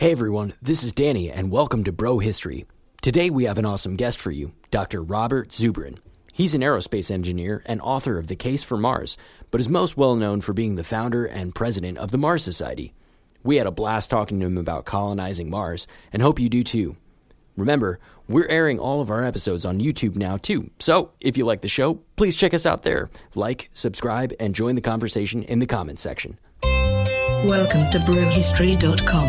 Hey everyone, this is Danny, and welcome to Bro History. Today we have an awesome guest for you, Dr. Robert Zubrin. He's an aerospace engineer and author of The Case for Mars, but is most well known for being the founder and president of the Mars Society. We had a blast talking to him about colonizing Mars, and hope you do too. Remember, we're airing all of our episodes on YouTube now too, so if you like the show, please check us out there. Like, subscribe, and join the conversation in the comments section. Welcome to BroHistory.com.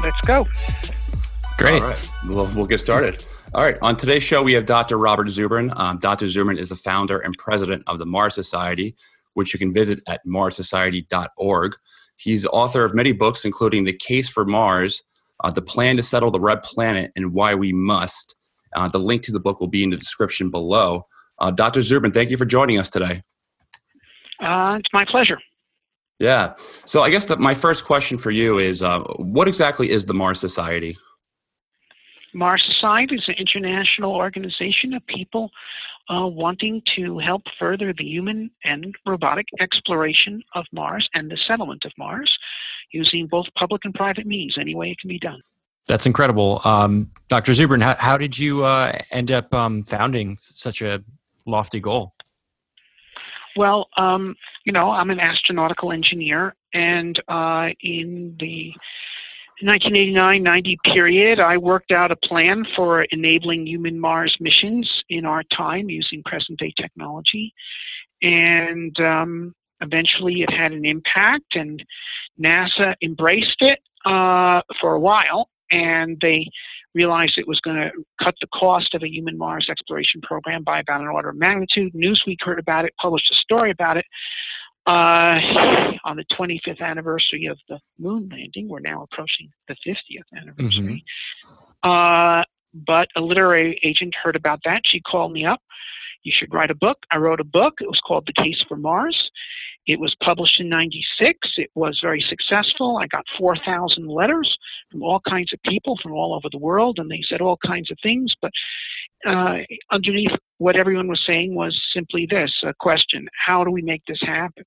Let's go. Great. All right. We'll, we'll get started. All right. On today's show, we have Dr. Robert Zubrin. Um, Dr. Zubrin is the founder and president of the Mars Society, which you can visit at marssociety.org. He's author of many books, including The Case for Mars, uh, The Plan to Settle the Red Planet, and Why We Must. Uh, the link to the book will be in the description below. Uh, Dr. Zubrin, thank you for joining us today. Uh, it's my pleasure. Yeah. So I guess that my first question for you is uh, what exactly is the Mars Society? Mars Society is an international organization of people uh, wanting to help further the human and robotic exploration of Mars and the settlement of Mars using both public and private means, any way it can be done. That's incredible. Um, Dr. Zubrin, how, how, did you uh, end up um, founding such a lofty goal? Well, um, you know, I'm an astronautical engineer, and uh, in the 1989-90 period, I worked out a plan for enabling human Mars missions in our time using present-day technology, and um, eventually it had an impact, and NASA embraced it uh, for a while, and they realized it was going to cut the cost of a human Mars exploration program by about an order of magnitude. Newsweek heard about it, published a story about it. Uh, on the 25th anniversary of the moon landing, we're now approaching the 50th anniversary. Mm-hmm. Uh, but a literary agent heard about that. She called me up. You should write a book. I wrote a book. It was called The Case for Mars. It was published in 96. It was very successful. I got 4,000 letters from all kinds of people from all over the world, and they said all kinds of things. But uh, underneath what everyone was saying was simply this a question How do we make this happen?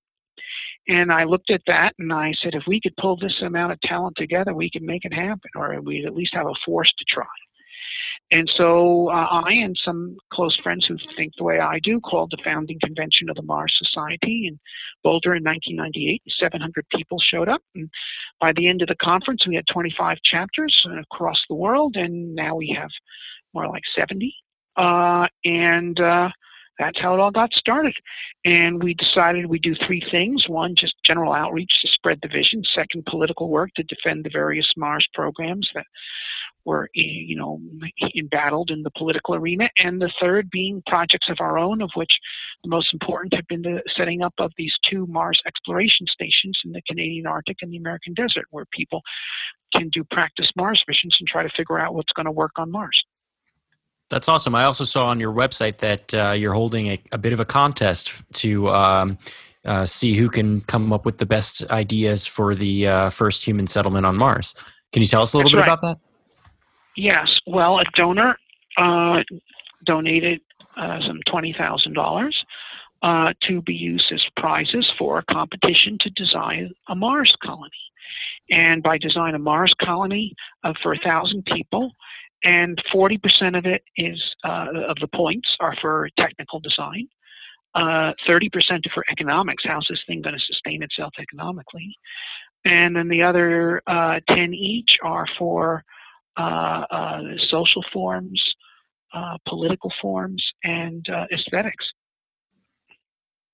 And I looked at that and I said, if we could pull this amount of talent together, we could make it happen, or we'd at least have a force to try. And so uh, I and some close friends who think the way I do called the founding convention of the Mars Society in Boulder in 1998. 700 people showed up. And by the end of the conference, we had 25 chapters across the world, and now we have more like 70. Uh, and uh, that's how it all got started. And we decided we do three things. One, just general outreach to spread the vision. Second, political work to defend the various Mars programs that were you know embattled in the political arena, and the third being projects of our own, of which the most important have been the setting up of these two Mars exploration stations in the Canadian Arctic and the American desert, where people can do practice Mars missions and try to figure out what's going to work on Mars. That's awesome. I also saw on your website that uh, you're holding a, a, bit of a contest to um, uh, see who can come up with the best ideas for the uh, first human settlement on Mars. Can you tell us a little That's bit right. about that? Yes. Well, a donor uh, donated uh, some twenty thousand uh, dollars to be used as prizes for a competition to design a Mars colony. And by design a Mars colony uh, for a thousand people, and 40% of it is uh, of the points are for technical design. Uh, 30% for economics. How's this thing going to sustain itself economically? And then the other uh, 10 each are for uh, uh, social forms, uh, political forms, and aesthetics.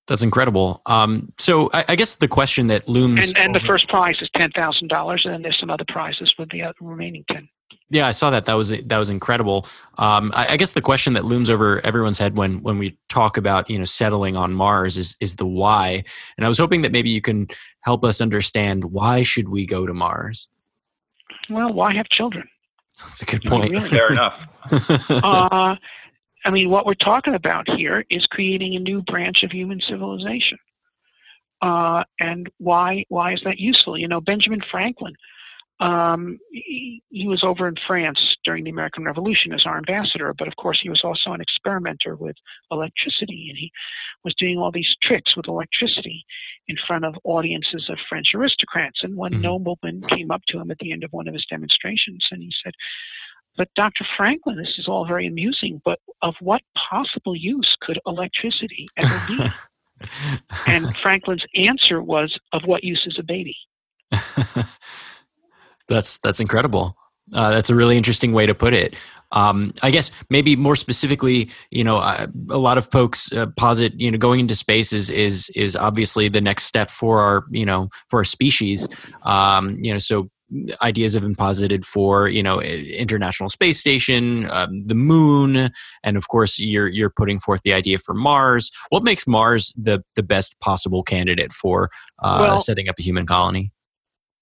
That's incredible. Um, so I, I, guess the question that looms and, and the first prize is ten thousand dollars, and then there's some other prizes with the remaining ten. Yeah, I saw that. That was that was incredible. Um, I, I, guess the question that looms over everyone's head when when we talk about you know settling on Mars is is the why. And I was hoping that maybe you can help us understand why should we go to Mars. Well, why have children? That's a good point. Really? Fair enough. uh, I mean, what we're talking about here is creating a new branch of human civilization. Uh, and why why is that useful? You know, Benjamin Franklin, um, he, he, was over in France during the American Revolution as our ambassador, but of course he was also an experimenter with electricity, and he was doing all these tricks with electricity in front of audiences of French aristocrats. And one mm-hmm. nobleman came up to him at the end of one of his demonstrations, and he said, but Dr. Franklin, this is all very amusing, but of what possible use could electricity ever be? and Franklin's answer was, of what use is a baby? that's that's incredible. Uh, that's a really interesting way to put it. Um, I guess maybe more specifically, you know, uh, a lot of folks uh, posit, you know, going into space is, is is obviously the next step for our, you know, for our species. Um, you know, so ideas have been posited for you know international space station um, the moon and of course you're you're putting forth the idea for mars what makes mars the the best possible candidate for uh, well, setting up a human colony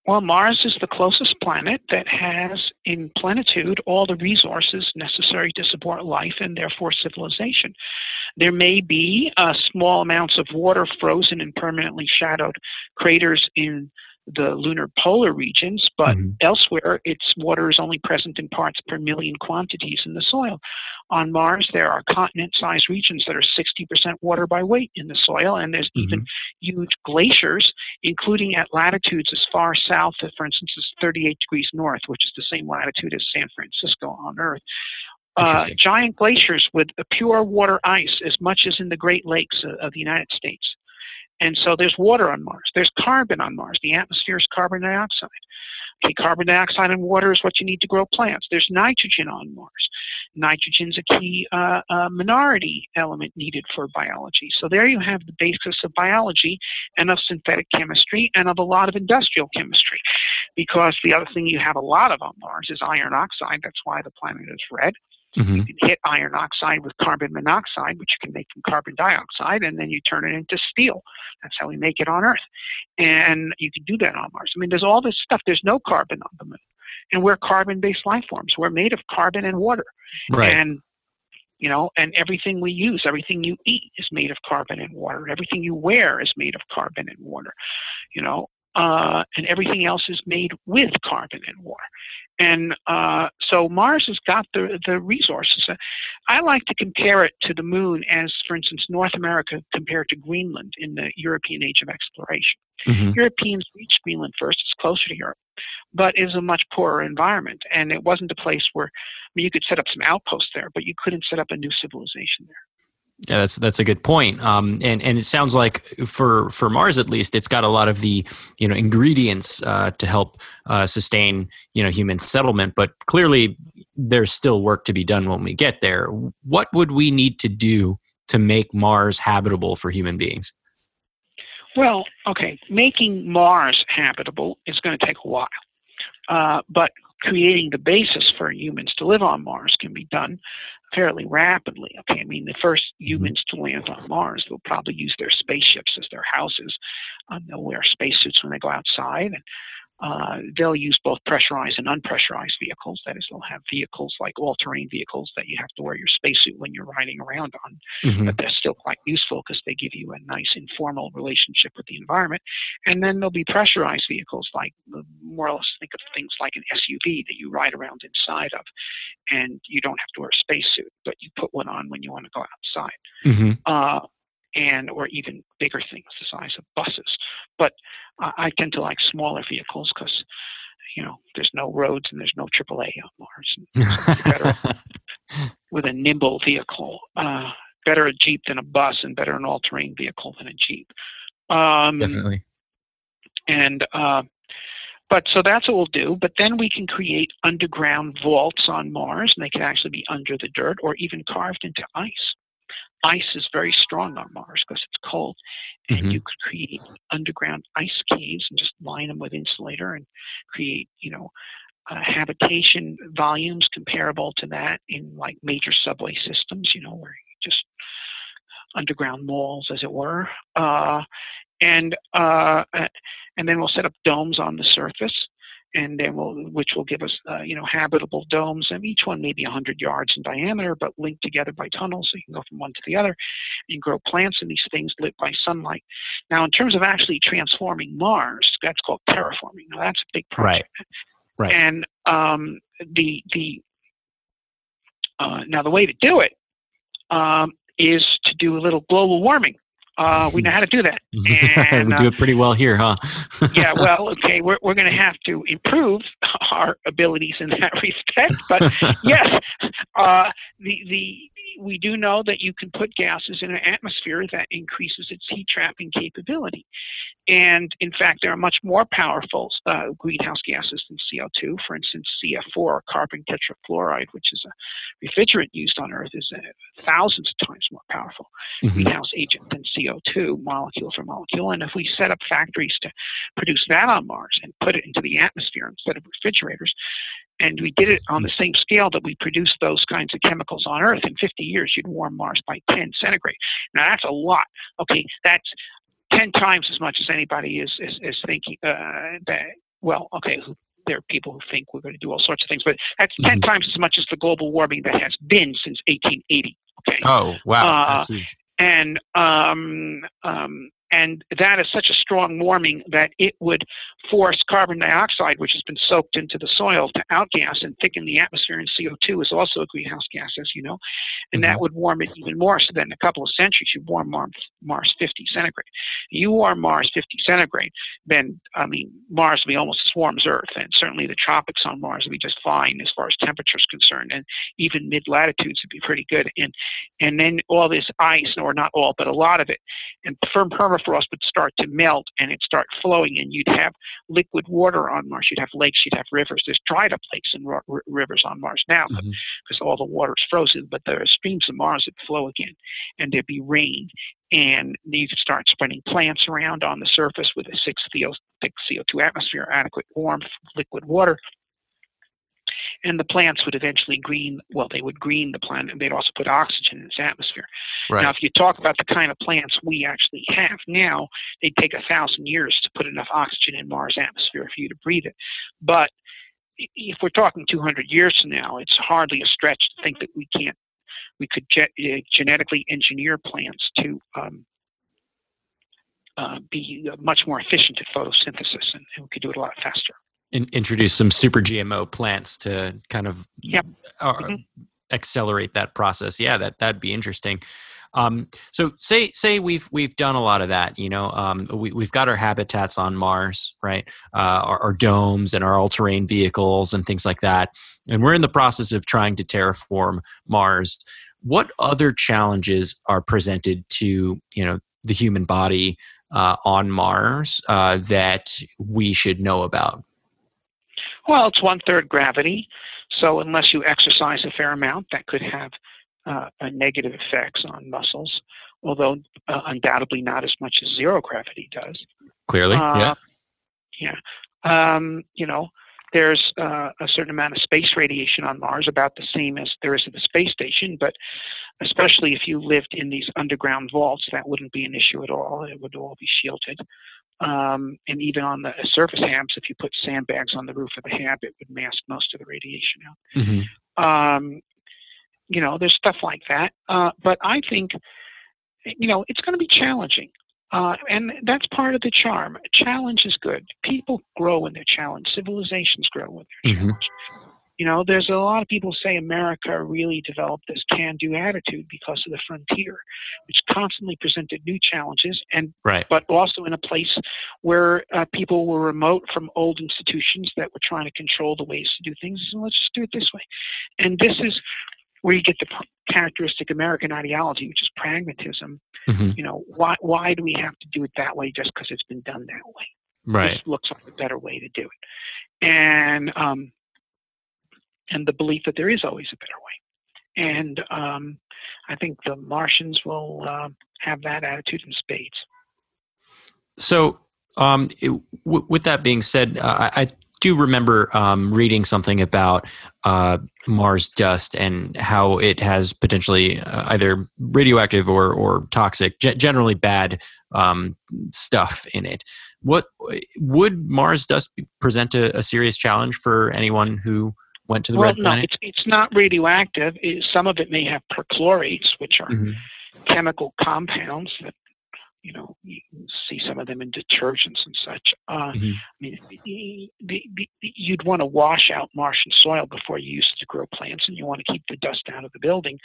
well mars is the closest planet that has in plenitude all the resources necessary to support life and therefore civilization. There may be uh, small amounts of water frozen in permanently shadowed craters in the lunar polar regions, but mm-hmm. elsewhere its water is only present in parts per million quantities in the soil. On Mars, there are continent sized regions that are 60% water by weight in the soil, and there's mm-hmm. even huge glaciers, including at latitudes as far south, as, for instance, as 38 degrees north, which is the same latitude as San Francisco on Earth. Uh, giant glaciers with pure water ice, as much as in the Great Lakes of the United States. And so there's water on Mars. There's carbon on Mars. The atmosphere is carbon dioxide. Okay, carbon dioxide and water is what you need to grow plants. There's nitrogen on Mars. Nitrogen's a key uh, uh, minority element needed for biology. So there you have the basis of biology and of synthetic chemistry and of a lot of industrial chemistry. Because the other thing you have a lot of on Mars is iron oxide. That's why the planet is red. Mm-hmm. You can hit iron oxide with carbon monoxide, which you can make from carbon dioxide, and then you turn it into steel. That's how we make it on Earth. And you can do that on Mars. I mean, there's all this stuff. There's no carbon on the moon. And we're carbon based life forms. We're made of carbon and water. Right. And you know, and everything we use, everything you eat is made of carbon and water. Everything you wear is made of carbon and water, you know, uh, and everything else is made with carbon and water. And uh, so Mars has got the, the resources. I like to compare it to the moon as, for instance, North America compared to Greenland in the European age of exploration. Mm-hmm. Europeans reached Greenland first, it's closer to Europe, but is a much poorer environment. And it wasn't a place where, I mean, you could set up some outposts there, but you couldn't set up a new civilization there. Yeah, that's that's a good point. Um, and and it sounds like for for Mars at least, it's got a lot of the you know ingredients uh, to help uh, sustain you know human settlement. But clearly, there's still work to be done when we get there. What would we need to do to make Mars habitable for human beings? Well, okay, making Mars habitable is going to take a while, uh, but creating the basis for humans to live on Mars can be done fairly rapidly. Okay, I mean, the first mm-hmm. humans to land on Mars will probably use their spaceships as their houses. Um, they'll wear spacesuits when they go outside, and uh, they'll use both pressurized and unpressurized vehicles. That is, they'll have vehicles like all-terrain vehicles that you have to wear your spacesuit when you're riding around on, mm-hmm. but they're still quite useful because they give you a nice informal relationship with the environment. And then there'll be pressurized vehicles like more or less think of things like an SUV that you ride around inside of, and you don't have to wear a spacesuit, but you put one on when you want to go outside. Mm-hmm. Uh, and or even bigger things the size of buses. But I tend to like smaller vehicles because you know, there's no roads and there's no AAA on Mars. better with a nimble vehicle. Uh, better a Jeep than a bus, and better an all-terrain vehicle than a Jeep. Um, Definitely. And uh, but so that's what we'll do. But then we can create underground vaults on Mars, and they can actually be under the dirt or even carved into ice. Ice is very strong on Mars because it's cold, and Mhm. you could create underground ice caves and just line them with insulator and create, you know, uh, habitation volumes comparable to that in like major subway systems. You know, where you just underground malls, as it were. Uh, and uh, uh, and then we'll set up domes on the surface, and then we'll which will give us uh, you know habitable domes, and each one maybe 100 yards in diameter, but linked together by tunnels, so you can go from one to the other. You can grow plants in these things lit by sunlight. Now, in terms of actually transforming Mars, that's called terraforming. Now, that's a big project. Right. And um, the the uh, now the way to do it um, is to do a little global warming. Uh, we know how to do that. And, we uh, do it pretty well here, huh? yeah, well, okay, we're, we're going to have to improve our abilities in that respect. But yes, uh, the the we do know that you can put gases in an atmosphere that increases its heat trapping capability, and in fact, there are much more powerful uh, greenhouse gases than CO2. For instance, CF4, carbon tetrafluoride, which is a refrigerant used on Earth, is uh, thousands of times more powerful Mhm. greenhouse agent than CO2, molecule for molecule. And if we set up factories to produce that on Mars and put it into the atmosphere instead of refrigerators, and we did it on the same scale that we produce those kinds of chemicals on Earth, in 50 years you'd warm Mars by 10 centigrade. Now that's a lot. Okay, that's 10 times as much as anybody is is, is thinking uh, that. Well, okay, there are people who think we're going to do all sorts of things, but that's 10 Mhm. times as much as the global warming that has been since 1880. Okay Oh, wow. Uh, and um, um, and that is such a strong warming that it would force carbon dioxide, which has been soaked into the soil, to outgas and thicken the atmosphere. And CO2 is also a greenhouse gas, as you know, and that mm-hmm. would warm it even more. So then, in a couple of centuries, you'd warm Mars 50 centigrade. You are Mars 50 centigrade, then I mean Mars will be almost as warm as Earth, and certainly the tropics on Mars will be just fine as far as temperature is concerned, and even mid latitudes would be pretty good. And and then all this ice, or not all, but a lot of it, and firm permafrost would start to melt and it'd start flowing, and you'd have liquid water on Mars. You'd have lakes, you'd have rivers. There's dried up lakes and ro- r- rivers on Mars now because mm-hmm. all the water's frozen, but there are streams of Mars that flow again, and there'd be rain, and you could start spreading plants around on the surface with a six CO, thick CO2 atmosphere, adequate warmth, liquid water. And the plants would eventually green, well, they would green the planet, and they'd also put oxygen in its atmosphere. Now, if you talk about the kind of plants we actually have now, they'd take a thousand years to put enough oxygen in Mars' atmosphere for you to breathe it. But if we're talking 200 years from now, it's hardly a stretch to think that we can't, we could ge- uh, genetically engineer plants to um, uh, be uh, much more efficient at photosynthesis, and, and we could do it a lot faster. In, introduce some super GMO plants to kind of Yep. uh, Mhm. accelerate that process. Yeah, that that'd be interesting. Um, so say say we've we've done a lot of that. You know, um, we we've got our habitats on Mars, right? Uh, our, our domes and our all terrain vehicles and things like that, and we're in the process of trying to terraform Mars. What other challenges are presented to you know the human body uh, on Mars uh, that we should know about? Well, it's one third gravity, so unless you exercise a fair amount, that could have uh, a negative effects on muscles. Although uh, undoubtedly not as much as zero gravity does. Clearly, yeah. Uh, Yeah. Um, you know, there's uh, a certain amount of space radiation on Mars, about the same as there is at the space station, but especially if you lived in these underground vaults, that wouldn't be an issue at all. It would all be shielded. Um, and even on the surface habs, if you put sandbags on the roof of the hab, it would mask most of the radiation out Mhm. um, you know, there's stuff like that. Uh, but I think, you know, it's going to be challenging. Uh, and that's part of the charm. Challenge is good. People grow when they're challenged. Civilizations grow when they're Mhm. challenged. You know, there's a lot of people say America really developed this can-do attitude because of the frontier, which constantly presented new challenges, and right. but also in a place where uh, people were remote from old institutions that were trying to control the ways to do things. So let's just do it this way, and this is where you get the characteristic American ideology, which is pragmatism. Mm-hmm. You know, why why do we have to do it that way just because it's been done that way? Right. This looks like a better way to do it, and um, and the belief that there is always a better way. And um, I think the Martians will uh, have that attitude in spades. So, um, it, w- with that being said, uh, I do remember um, reading something about uh, Mars dust and how it has potentially uh, either radioactive or, or toxic, g- generally bad um, stuff in it. What would Mars dust present a, a serious challenge for anyone who went to the well, red no, planet? it's it's not radioactive. It, some of it may have perchlorates, which are Mhm. chemical compounds that you know you can see some of them in detergents and such. Uh, Mhm. I mean, the, the, the, you'd want to wash out Martian soil before you use it to grow plants, and you want to keep the dust out of the building.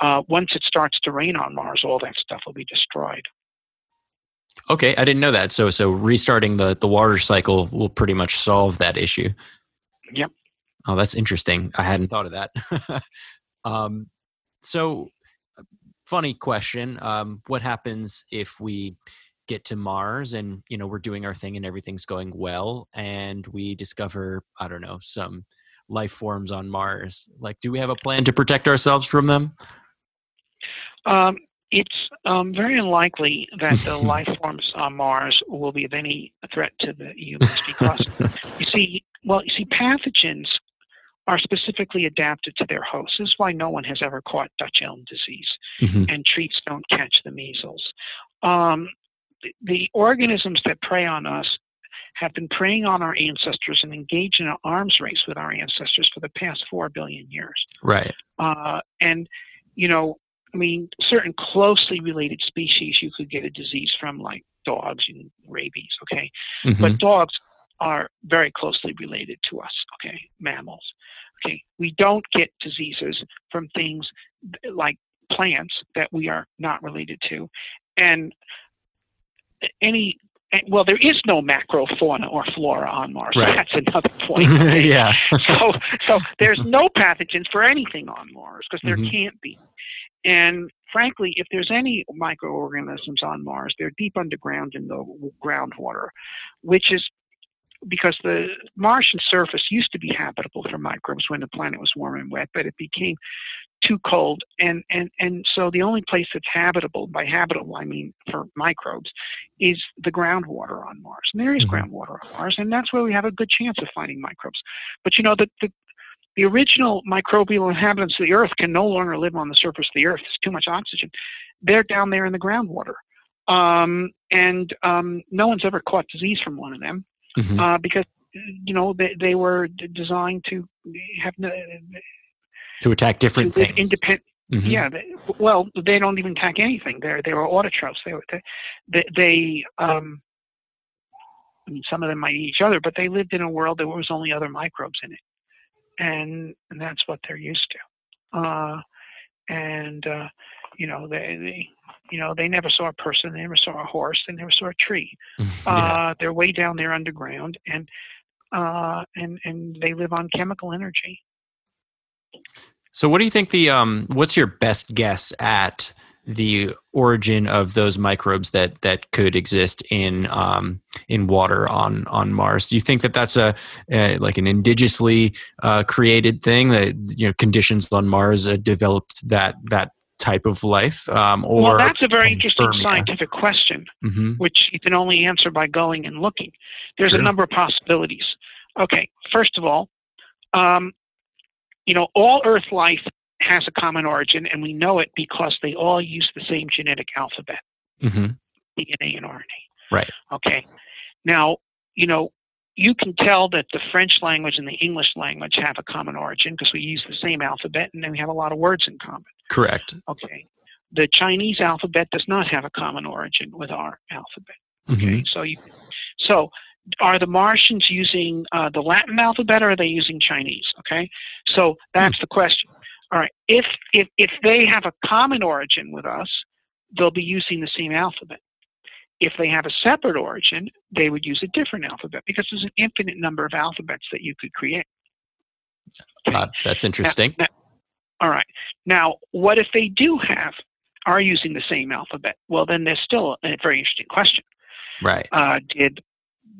Uh, once it starts to rain on Mars, all that stuff will be destroyed. Okay, I didn't know that. So, so restarting the the water cycle will pretty much solve that issue. Yep. Oh, that's interesting. I hadn't thought of that. um, so, funny question. Um, what happens if we get to Mars and you know we're doing our thing and everything's going well, and we discover I don't know some life forms on Mars? Like, do we have a plan to protect ourselves from them? Um, it's um, very unlikely that the life forms on Mars will be of any threat to the humans because you see, well, you see, pathogens are specifically adapted to their hosts. This is why no one has ever caught Dutch elm disease, Mhm. and treats don't catch the measles. Um, the, the organisms that prey on us have been preying on our ancestors and engaged in an arms race with our ancestors for the past four billion years. Right. Uh, and, you know, I mean, certain closely related species you could get a disease from, like dogs and rabies, okay? Mhm. But dogs are very closely related to us, okay? Mammals. Okay. We don't get diseases from things like plants that we are not related to. And any, and- well, there is no macrofauna or flora on Mars. Right. that's another point. yeah. so so there's no pathogens for anything on Mars because there Mhm. can't be. And frankly, if there's any microorganisms on Mars, they're deep underground in the groundwater, which is because the Martian surface used to be habitable for microbes when the planet was warm and wet, but it became too cold, and and and so the only place that's habitable by habitable I mean for microbes is the groundwater on Mars. And there is Mhm. groundwater on Mars, and that's where we have a good chance of finding microbes. But you know the the the original microbial inhabitants of the Earth can no longer live on the surface of the Earth. There's too much oxygen. They're down there in the groundwater, um, and um, no one's ever caught disease from one of them Mhm. uh, because you know they, they were designed to have no, to attack different to things. independent. Mhm. Yeah, they, well, they don't even attack anything. They're they were autotrophs. They were they, they, they um, I mean, some of them might eat each other, but they lived in a world that was only other microbes in it, and and that's what they're used to. Uh, and uh, you know they, they you know they never saw a person, they never saw a horse, they never saw a tree. yeah. Uh, they're way down there underground, and uh, and and they live on chemical energy. So, what do you think the um? What's your best guess at the origin of those microbes that that could exist in um in water on on Mars? Do you think that that's a, uh like an indigenously uh, created thing that you know conditions on Mars uh, developed that that type of life? Um, or well, that's a very interesting spermia? scientific question, Mhm. which you can only answer by going and looking. There's Sure. a number of possibilities. Okay, first of all, um, you know, all Earth life has a common origin, and we know it because they all use the same genetic alphabet. Mhm. DNA and RNA. Right. Okay. Now, you know, you can tell that the French language and the English language have a common origin because we use the same alphabet and then we have a lot of words in common. Correct. Okay. The Chinese alphabet does not have a common origin with our alphabet. Mhm. Okay. So you, so are the Martians using uh, the Latin alphabet or are they using Chinese? Okay, so that's the question. All right, if if if they have a common origin with us, they'll be using the same alphabet. If they have a separate origin, they would use a different alphabet because there's an infinite number of alphabets that you could create. Uh, that's interesting. Now- now- all right. Now, what if they do have are using the same alphabet? Well, then there's still a very interesting question. right. Uh, did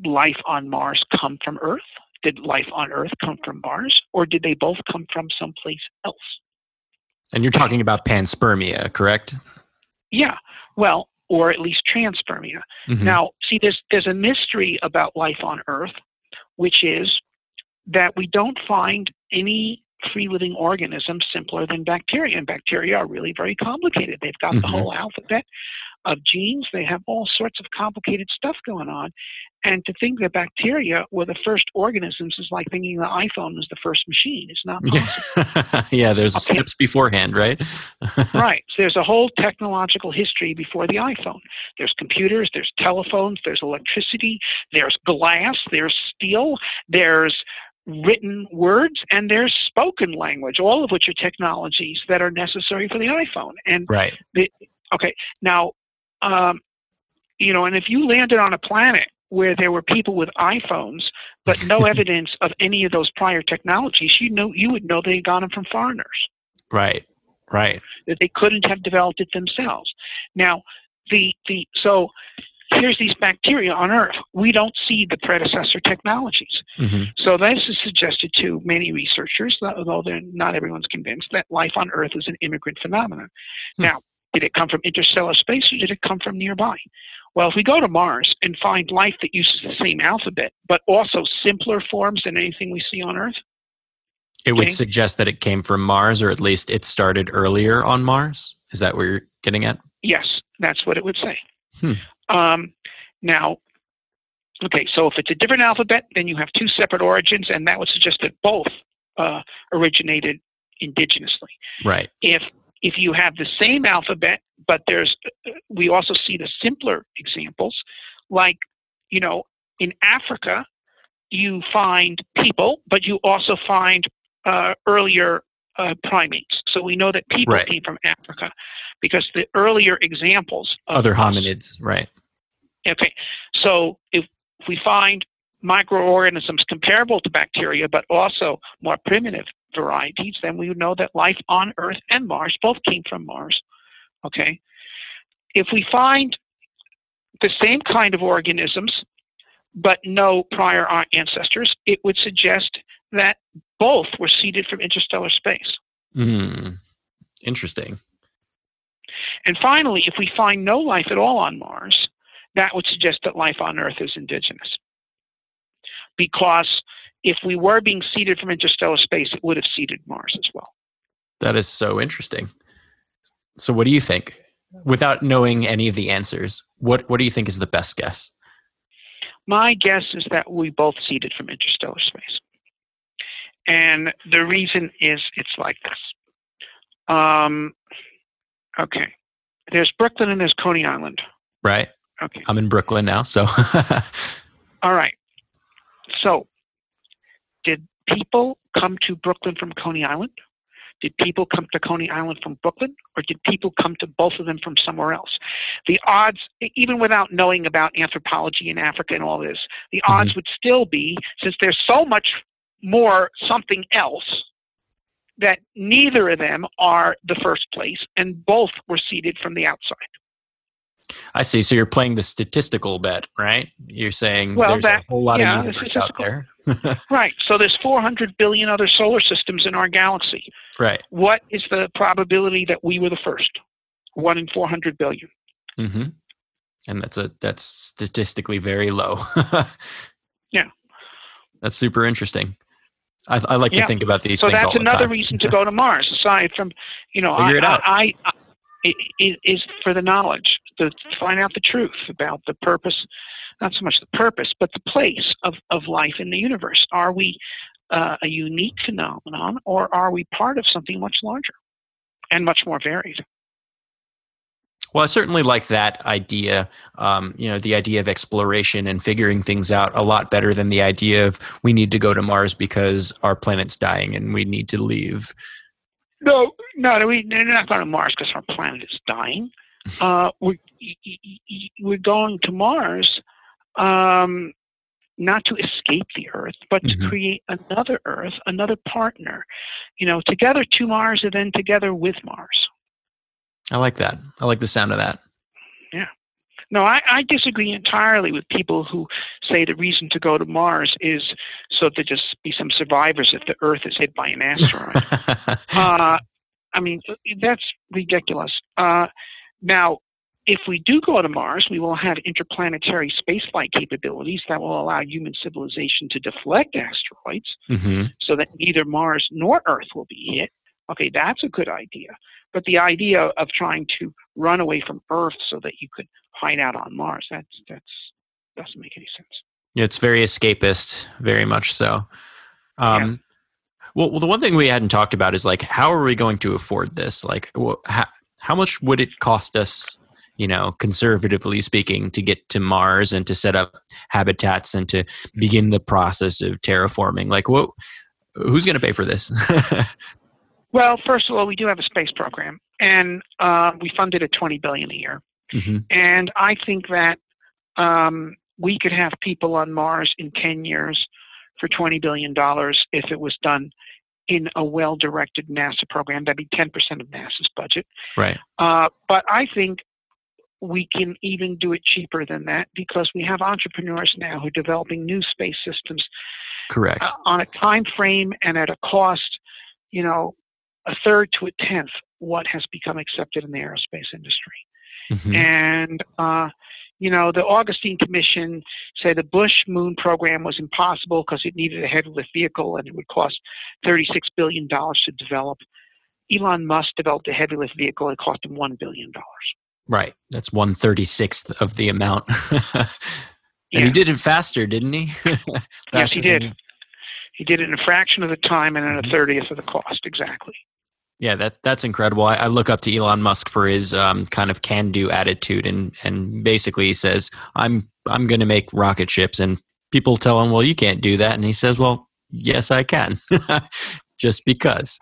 life on Mars come from Earth? Did life on Earth come from Mars, or did they both come from someplace else? And you're talking about panspermia, correct? Yeah. Well, or at least transpermia. Mhm. Now, see, there's there's a mystery about life on Earth, which is that we don't find any free living organism simpler than bacteria. And bacteria are really very complicated. They've got the Mhm. whole alphabet of genes. They have all sorts of complicated stuff going on. And to think that bacteria were the first organisms is like thinking the iPhone was the first machine. It's not possible. Yeah. yeah, there's Okay. steps beforehand, right? right. So there's a whole technological history before the iPhone. There's computers, there's telephones, there's electricity, there's glass, there's steel, there's written words, and there's spoken language, all of which are technologies that are necessary for the iPhone. And Right. okay, now, um, you know, and if you landed on a planet where there were people with iPhones, but no evidence of any of those prior technologies, you know, you would know they got them from foreigners Right. Right. that they couldn't have developed it themselves. Now, the the so here's these bacteria on Earth. We don't see the predecessor technologies. hmm So this is suggested to many researchers, although they're not everyone's convinced, that life on Earth is an immigrant phenomenon. Hmm. Now, did it come from interstellar space or did it come from nearby? Well, if we go to Mars and find life that uses the same alphabet, but also simpler forms than anything we see on Earth, It would suggest that it came from Mars, or at least it started earlier on Mars. Is that what you're getting at? Yes, that's what it would say. Hmm. Um, now, okay, so if it's a different alphabet, then you have two separate origins, and that would suggest that both uh, originated indigenously. Right. If if you have the same alphabet, but there's, we also see the simpler examples, like you know, in Africa, you find people, but you also find uh, earlier uh, primates. So we know that people Right. came from Africa because the earlier examples Other us- hominids. Right. Okay, so if we find microorganisms comparable to bacteria, but also more primitive varieties, then we would know that life on Earth and Mars both came from Mars. Okay, if we find the same kind of organisms, but no prior ancestors, it would suggest that both were seeded from interstellar space. Hmm. Interesting. And finally, if we find no life at all on Mars, that would suggest that life on Earth is indigenous. Because if we were being seeded from interstellar space, it would have seeded Mars as well. That is so interesting. So, what do you think? Without knowing any of the answers, what what do you think is the best guess? My guess is that we both seeded from interstellar space. And the reason is it's like this. Um, okay. There's Brooklyn and there's Coney Island. Right. Okay. I'm in Brooklyn now, so All right. So, did people come to Brooklyn from Coney Island? Did people come to Coney Island from Brooklyn? Or did people come to both of them from somewhere else? The odds, even without knowing about anthropology in Africa and all this, the mm-hmm. odds would still be, since there's so much more something else, that neither of them are the first place and both were seeded from the outside. I see. So you're playing the statistical bet, right? You're saying Well, there's that- a whole lot yeah, of universe out there. Right. So there's 400 billion other solar systems in our galaxy. right. what is the probability that we were the first? One in 400 billion. hmm And that's a that's statistically very low. Yeah. That's super interesting. I, I like to think about these So things all that's the another reason to go to Mars, aside from, you know, Figure I, it out. I, I, is, is for the knowledge, to find out the truth about the purpose, not so much the purpose, but the place of, of life in the universe. Are we uh, a unique phenomenon, or are we part of something much larger and much more varied? Well, I certainly like that idea. Um, you know, the idea of exploration and figuring things out a lot better than the idea of we need to go to Mars because our planet's dying and we need to leave. No, no, we, they're not going to Mars because our planet is dying. Uh, we're, we're going to Mars um, not to escape the Earth, but mm-hmm. to create another Earth, another partner. You know, together to Mars and then together with Mars. I like that. I like the sound of that. Yeah. No, I, I disagree entirely with people who say the reason to go to Mars is so there just be some survivors if the Earth is hit by an asteroid. uh, I mean, that's ridiculous. Uh, now, if we do go to Mars, we will have interplanetary spaceflight capabilities that will allow human civilization to deflect asteroids mm-hmm. so that neither Mars nor Earth will be hit. Okay, that's a good idea. But the idea of trying to run away from Earth so that you could hide out on Mars, that's that's doesn't make any sense. It's very escapist, very much so. Um, yeah. well, well, the one thing we hadn't talked about is like, how are we going to afford this? Like, how, how much would it cost us you know, conservatively speaking, to get to Mars and to set up habitats and to begin the process of terraforming? Like, what? Who's going to pay for this? well, first of all, we do have a space program, and uh, we fund it at twenty billion a year. Mm-hmm. And I think that um, we could have people on Mars in ten years for twenty billion dollars if it was done in a well-directed NASA program. That'd be ten percent of NASA's budget. Right. Uh, but I think we can even do it cheaper than that because we have entrepreneurs now who are developing new space systems correct uh, on a time frame and at a cost you know a third to a tenth what has become accepted in the aerospace industry mm-hmm. and uh, you know the augustine commission said the bush moon program was impossible because it needed a heavy lift vehicle and it would cost 36 billion dollars to develop elon musk developed a heavy lift vehicle it cost him 1 billion dollars Right. That's one thirty sixth of the amount. and yeah. he did it faster, didn't he? yes, he did. He did it in a fraction of the time and in a mm-hmm. thirtieth of the cost, exactly. Yeah, that that's incredible. I, I look up to Elon Musk for his um, kind of can-do attitude, and and basically he says, "I'm I'm going to make rocket ships," and people tell him, "Well, you can't do that," and he says, "Well, yes, I can," just because.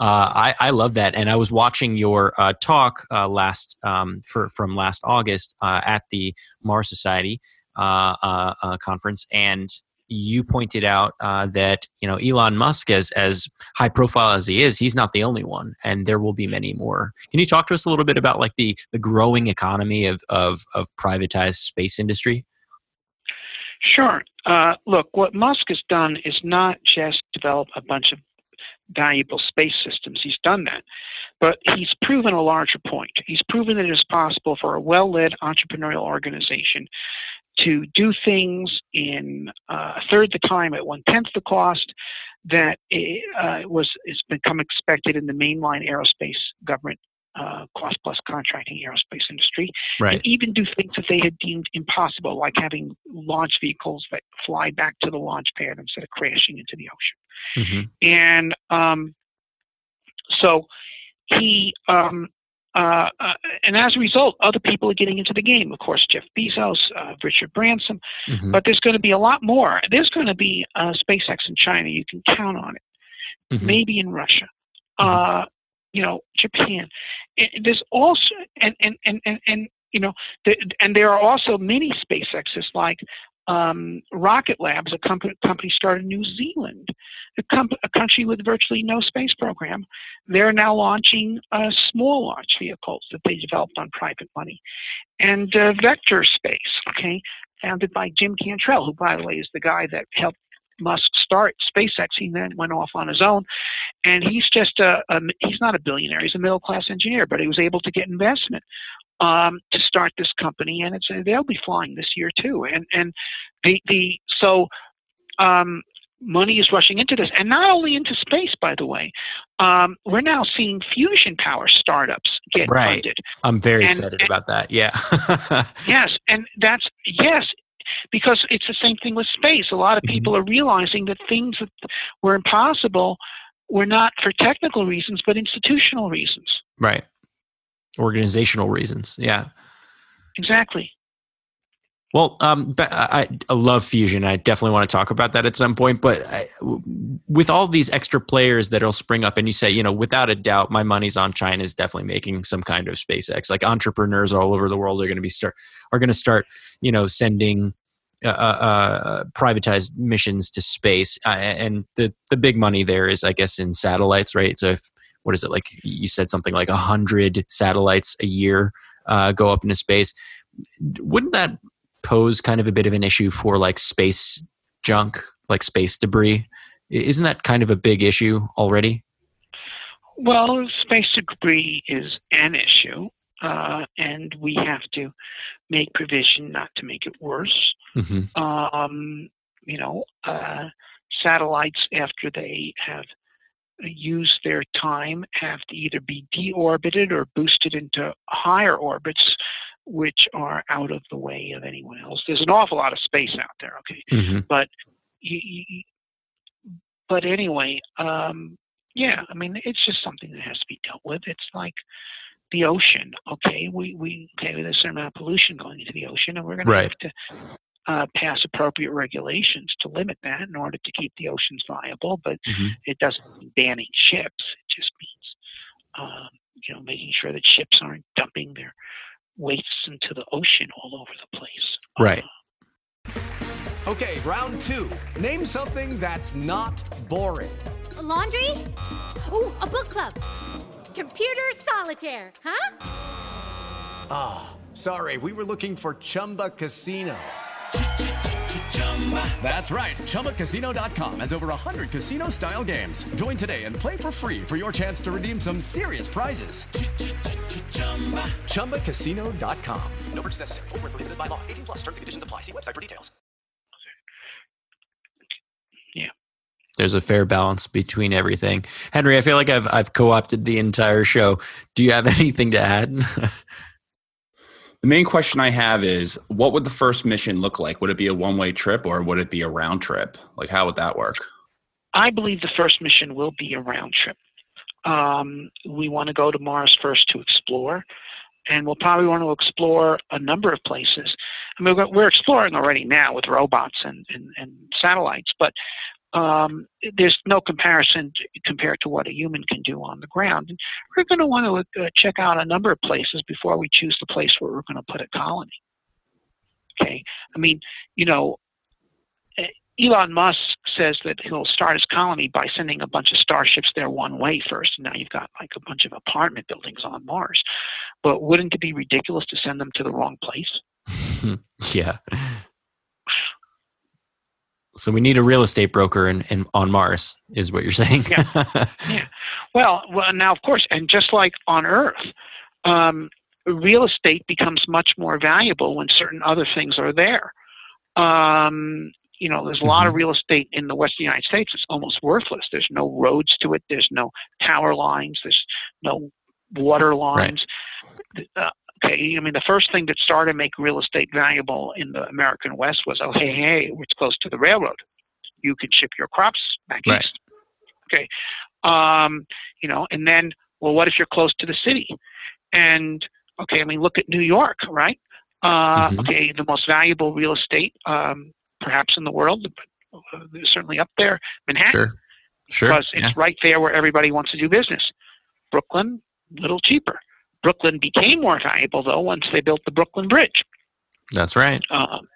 Uh, I, I love that, and I was watching your uh, talk uh, last um, for, from last August uh, at the Mars Society uh, uh, conference, and you pointed out that you know Elon Musk, as as high profile as he is, he's not the only one, and there will be many more. Can you talk to us a little bit about like the the growing economy of of, of privatized space industry? Sure. Uh, look, what Musk has done is not just develop a bunch of valuable space systems. He's done that. But he's proven a larger point. He's proven that it is possible for a well led entrepreneurial organization to do things in uh, a third the time at one tenth the cost that it, uh, was is become expected in the mainline aerospace government uh, cost plus contracting aerospace industry, right. and even do things that they had deemed impossible, like having launch vehicles that fly back to the launch pad instead of crashing into the ocean. Mm-hmm. And um, so he, um, uh, uh, and as a result, other people are getting into the game. Of course, Jeff Bezos, uh, Richard Branson, mm-hmm. but there's going to be a lot more. There's going to be uh, SpaceX in China. You can count on it. Mm-hmm. Maybe in Russia. Mm-hmm. Uh, you know, Japan. And there's also and and and and, and you know, the, and there are also many SpaceXs like um, Rocket Labs, a company, company started in New Zealand, a, a, country with virtually no space program. They're now launching uh, small launch vehicles that they developed on private money. And uh, Vector Space, okay, founded by Jim Cantrell, who, by the way, is the guy that helped Musk start SpaceX. He then went off on his own, and he's just a, a he's not a billionaire. He's a middle class engineer, but he was able to get investment um, to start this company, and it's they'll be flying this year too. And and the the so. Um, money is rushing into this, and not only into space, by the way. Um, we're now seeing fusion power startups get right. funded. I'm very and, excited and, about that. Yeah. yes, and that's yes, because it's the same thing with space. A lot of mm-hmm. people are realizing that things that were impossible were not for technical reasons, but institutional reasons. Right. Organizational reasons. Yeah, exactly. Well, um, I, I, love fusion. I definitely want to talk about that at some point. But I, with all these extra players that'll spring up, and you say, you know, without a doubt, my money's on China is definitely making some kind of SpaceX. Like entrepreneurs all over the world are going to be start are going to start, you know, sending uh, uh, uh, privatized missions to space, uh, and the the big money there is, I guess, in satellites, right? So if what is it like? You said something like a hundred satellites a year uh, go up into space. Wouldn't that pose kind of a bit of an issue for like space junk, like space debris? Isn't that kind of a big issue already? Well, space debris is an issue, uh, and we have to make provision not to make it worse. Mm-hmm. Um, you know, uh, satellites, after they have used their time, have to either be deorbited or boosted into higher orbits which are out of the way of anyone else. There's an awful lot of space out there, okay, mm-hmm. but but anyway, um, yeah, I mean, it's just something that has to be dealt with. It's like the ocean, okay. We we okay, there's a certain amount of pollution going into the ocean, and we're going right. to have to uh, pass appropriate regulations to limit that in order to keep the oceans viable. But mm-hmm. it doesn't mean banning ships. It just means um, you know making sure that ships aren't dumping their wastes into the ocean all over the place. Right. Uh, okay, round two. Name something that's not boring. A laundry? Ooh, a book club. Computer solitaire, huh? Ah, oh, sorry, we were looking for Chumba Casino. That's right. ChumbaCasino.com has over 100 casino style games. Join today and play for free for your chance to redeem some serious prizes. ChumbaCasino.com. No purchase necessary. Full prohibited by law. 18 plus terms and conditions apply. See website for details. Yeah. There's a fair balance between everything. Henry, I feel like I've I've co-opted the entire show. Do you have anything to add? The main question I have is what would the first mission look like? Would it be a one way trip or would it be a round trip? Like, how would that work? I believe the first mission will be a round trip. Um, we want to go to Mars first to explore, and we'll probably want to explore a number of places. I mean, we're exploring already now with robots and, and, and satellites, but um, there's no comparison to, compared to what a human can do on the ground. And we're going to want to uh, check out a number of places before we choose the place where we're going to put a colony. Okay, I mean, you know, eh, Elon Musk says that he'll start his colony by sending a bunch of starships there one way first, and now you've got like a bunch of apartment buildings on Mars. But wouldn't it be ridiculous to send them to the wrong place? yeah. So we need a real estate broker in, in on Mars, is what you're saying. yeah. yeah. Well, well, now of course, and just like on Earth, um, real estate becomes much more valuable when certain other things are there. Um, you know, there's a lot mm-hmm. of real estate in the Western United States It's almost worthless. There's no roads to it. There's no tower lines. There's no water lines. Right. I mean, the first thing that started to make real estate valuable in the American West was, oh, hey, hey, it's close to the railroad. You can ship your crops back right. east. Okay. Um, you know, and then, well, what if you're close to the city? And, okay, I mean, look at New York, right? Uh, mm-hmm. Okay, the most valuable real estate, um, perhaps in the world, but uh, certainly up there, Manhattan. Sure. Sure. Because it's yeah. right there where everybody wants to do business. Brooklyn, a little cheaper. Brooklyn became more valuable, though, once they built the Brooklyn Bridge. That's right. Um,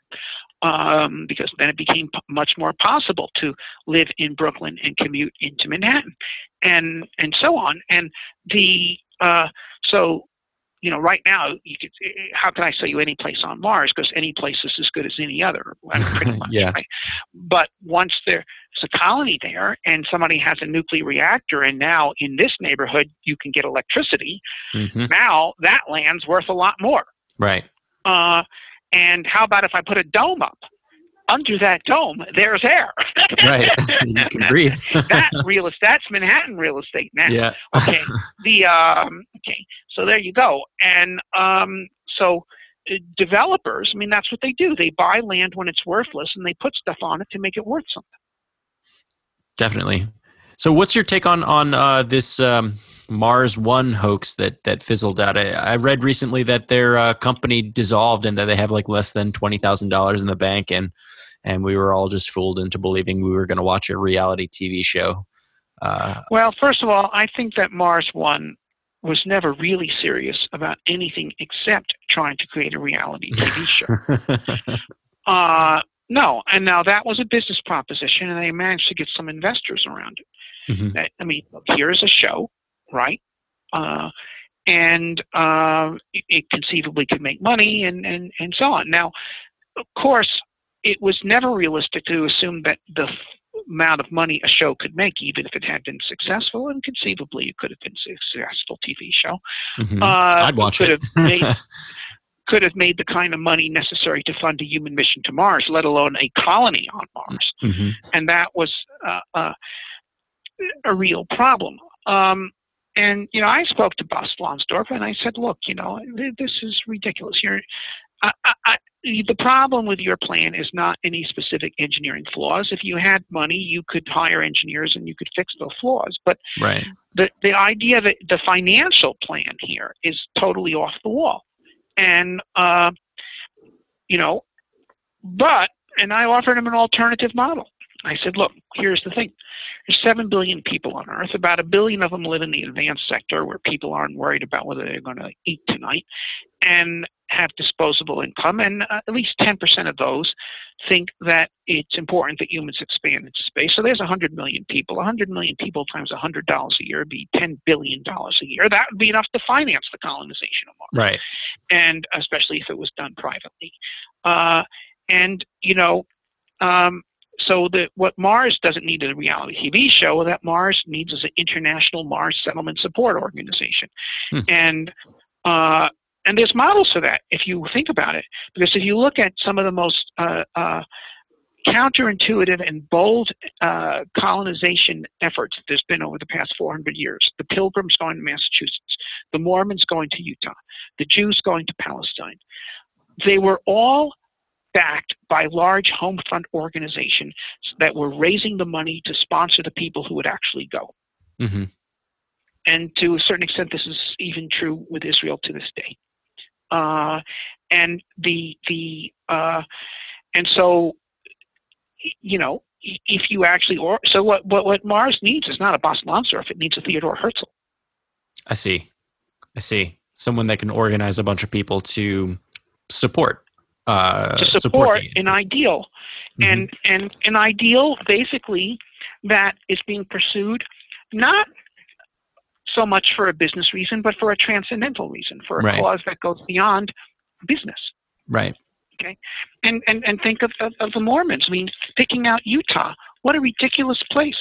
um, because then it became p- much more possible to live in Brooklyn and commute into Manhattan, and and so on. And the uh, so you know, right now, you could, eh, eh, how can I sell you any place on Mars? Because any place is as good as any other, I mean, pretty much. yeah. Right? But once there's a colony there and somebody has a nuclear reactor, and now in this neighborhood you can get electricity, mm-hmm. now that land's worth a lot more. Right. Uh, and how about if I put a dome up? under that dome, there's air. right. You can breathe. that real estate, that's Manhattan real estate now. Yeah. okay. The um, okay. So there you go. And um, so uh, developers, I mean, that's what they do. They buy land when it's worthless, and they put stuff on it to make it worth something. Definitely. So, what's your take on on uh, this? Um, Mars One hoax that that fizzled out. I, I read recently that their uh, company dissolved and that they have like less than twenty thousand dollars in the bank, and and we were all just fooled into believing we were going to watch a reality TV show. Uh, well, first of all, I think that Mars One was never really serious about anything except trying to create a reality TV show. uh, no, and now that was a business proposition, and they managed to get some investors around it. Mm-hmm. I mean, here's a show, right? Uh, and uh, it conceivably could make money, and, and and so on. Now, of course, it was never realistic to assume that the amount of money a show could make, even if it had been successful, and conceivably it could have been a successful TV show. Mm-hmm. Uh, I'd watch could it. Have made, could have made the kind of money necessary to fund a human mission to Mars, let alone a colony on Mars. Mm-hmm. And that was uh, uh, a real problem. Um, and you know, I spoke to Bas Lansdorp and I said, "Look, you know, this is ridiculous. You're, I, I, the problem with your plan is not any specific engineering flaws. If you had money, you could hire engineers and you could fix the flaws. But right. the the idea that the financial plan here is totally off the wall, and uh, you know, but and I offered him an alternative model. I said, look, here's the thing. There's 7 billion people on Earth. About a billion of them live in the advanced sector where people aren't worried about whether they're going to eat tonight and have disposable income. And uh, at least 10% of those think that it's important that humans expand into space. So there's 100 million people. 100 million people times $100 a year would be $10 billion a year. That would be enough to finance the colonization of Mars. Right. And especially if it was done privately. Uh, and, you know, um, so that what Mars doesn't need in a reality TV show, that Mars needs is an international Mars settlement support organization, hmm. and uh, and there's models for that if you think about it. Because if you look at some of the most uh, uh, counterintuitive and bold uh, colonization efforts that there's been over the past 400 years, the Pilgrims going to Massachusetts, the Mormons going to Utah, the Jews going to Palestine, they were all backed by large home front organizations that were raising the money to sponsor the people who would actually go. Mm-hmm. And to a certain extent, this is even true with Israel to this day. Uh, and the the uh, and so you know if you actually or so what what what Mars needs is not a Bas Lansdorp, it needs a Theodore Herzl. I see, I see. Someone that can organize a bunch of people to support uh, to support an ideal, mm-hmm. and and an ideal basically that is being pursued not so much for a business reason, but for a transcendental reason, for a right. cause that goes beyond business. Right. Okay. And and and think of, of, of the Mormons. I mean, picking out Utah. What a ridiculous place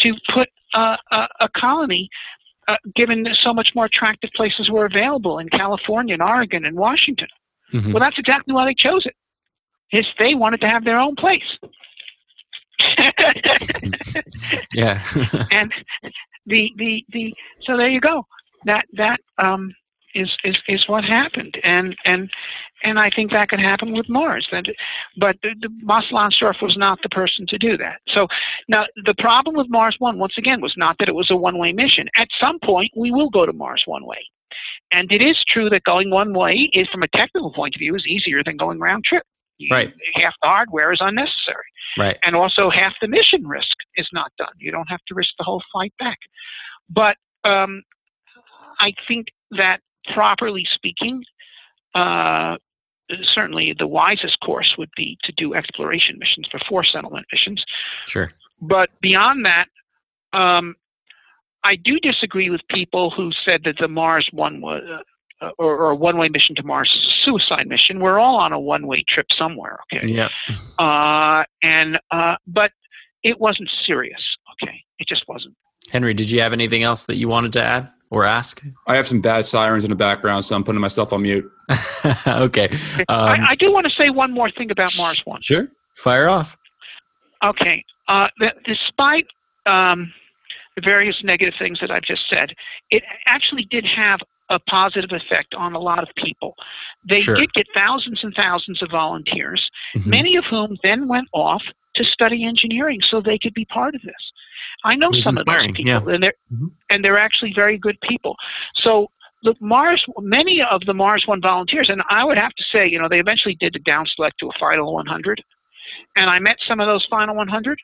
to put uh, a, a colony uh, given so much more attractive places were available in California and Oregon and Washington. Mm-hmm. Well, that's exactly why they chose it. Is they wanted to have their own place. yeah. and the the the so there you go. That that um is is is what happened, and and and I think that could happen with Mars. That, but the, the Lansdorp was not the person to do that. So now the problem with Mars One, once again, was not that it was a one-way mission. At some point, we will go to Mars one way. And it is true that going one way is, from a technical point of view, is easier than going round trip. Right. Half the hardware is unnecessary. Right. And also half the mission risk is not done. You don't have to risk the whole flight back. But um, I think that properly speaking, uh, certainly the wisest course would be to do exploration missions before settlement missions. Sure. But beyond that, um, I do disagree with people who said that the Mars one was, uh, or, or, a one-way mission to Mars is a suicide mission. We're all on a one-way trip somewhere. Okay. Yeah. Uh, and uh, but it wasn't serious. Okay, it just wasn't. Henry, did you have anything else that you wanted to add or ask? I have some bad sirens in the background, so I'm putting myself on mute. okay. Um, I, I, do want to say one more thing about Mars One. Sure. Fire off. Okay. Uh, despite um, the various negative things that I've just said, it actually did have a positive effect on a lot of people. They sure. did get thousands and thousands of volunteers, mm-hmm. many of whom then went off to study engineering so they could be part of this. I know some of those people, yeah. and they're mm-hmm. and they're actually very good people. So the Mars, many of the Mars One volunteers, and I would have to say, you know, they eventually did the down select to a final 100, and I met some of those final 100,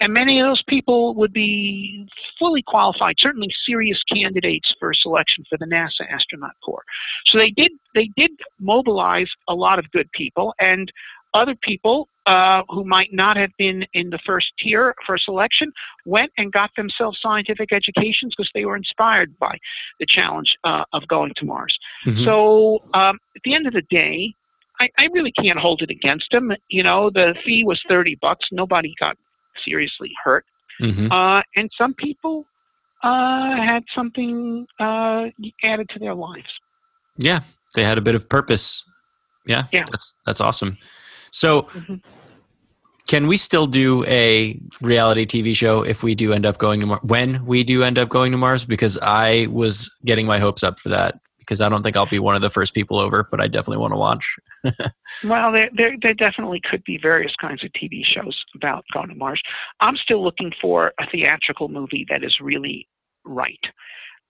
and many of those people would be fully qualified, certainly serious candidates for selection for the NASA astronaut corps. So they did they did mobilize a lot of good people, and other people uh, who might not have been in the first tier for selection went and got themselves scientific educations because they were inspired by the challenge uh, of going to Mars. Mm-hmm. So um, at the end of the day, I, I really can't hold it against them. You know, the fee was thirty bucks. Nobody got seriously hurt, mm-hmm. uh, and some people uh, had something uh, added to their lives. Yeah, they had a bit of purpose. Yeah, yeah, that's that's awesome. So, mm-hmm. can we still do a reality TV show if we do end up going to Mars? When we do end up going to Mars? Because I was getting my hopes up for that because I don't think I'll be one of the first people over, but I definitely want to watch. well, there, there, there definitely could be various kinds of TV shows about going to Mars. I'm still looking for a theatrical movie that is really right.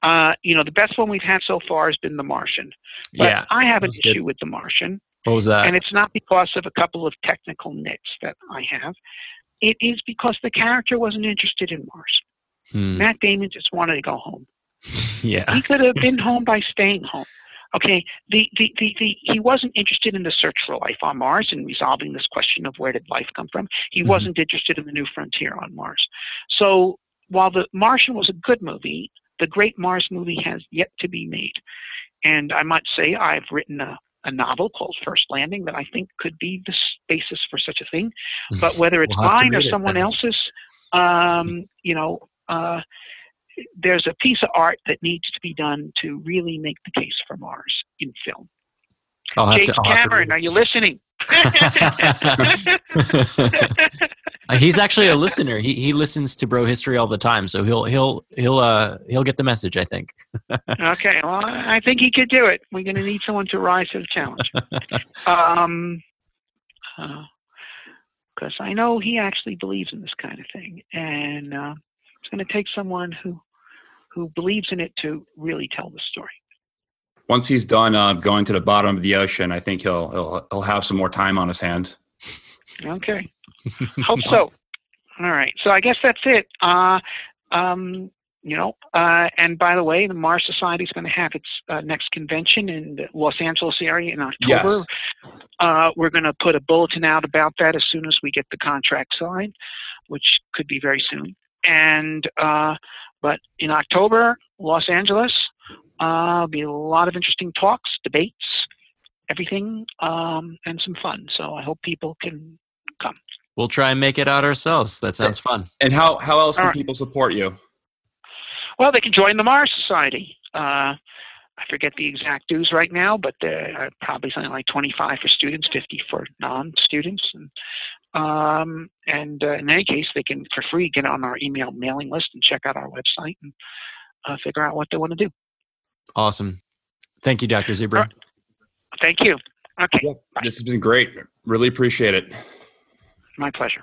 Uh, you know, the best one we've had so far has been The Martian. But yeah, I have an issue good. with The Martian. What was that? And it's not because of a couple of technical nits that I have. It is because the character wasn't interested in Mars. Hmm. Matt Damon just wanted to go home. Yeah. He could have been home by staying home. Okay, the, the, the, the, he wasn't interested in the search for life on Mars and resolving this question of where did life come from. He mm-hmm. wasn't interested in the new frontier on Mars. So while The Martian was a good movie, the great Mars movie has yet to be made. And I might say I've written a a novel called First Landing that I think could be the basis for such a thing. But whether it's we'll mine or someone else's, um, you know, uh, there's a piece of art that needs to be done to really make the case for Mars in film. James to, Cameron, are you listening? He's actually a listener. He he listens to Bro History all the time, so he'll he'll he'll uh he'll get the message. I think. okay, well, I think he could do it. We're going to need someone to rise to the challenge. um, because uh, I know he actually believes in this kind of thing, and uh, it's going to take someone who who believes in it to really tell the story once he's done uh, going to the bottom of the ocean, I think he'll he'll he'll have some more time on his hands. Okay, hope so. All right, so I guess that's it. Uh, um, you know, uh, and by the way, the Mars Society is going to have its uh, next convention in the Los Angeles area in October. Yes. Uh, we're going to put a bulletin out about that as soon as we get the contract signed, which could be very soon. And uh, but in October, Los Angeles, uh, be a lot of interesting talks, debates, everything, um, and some fun. So I hope people can come. We'll try and make it out ourselves. That sounds fun. And how, how else can right. people support you? Well, they can join the Mars Society. Uh, I forget the exact dues right now, but they're probably something like 25 for students, 50 for non-students. And, um, and uh, in any case, they can, for free, get on our email mailing list and check out our website and uh, figure out what they want to do. Awesome. Thank you, Dr. Zubrin. Thank you. Okay. Yeah, this has been great. Really appreciate it. My pleasure.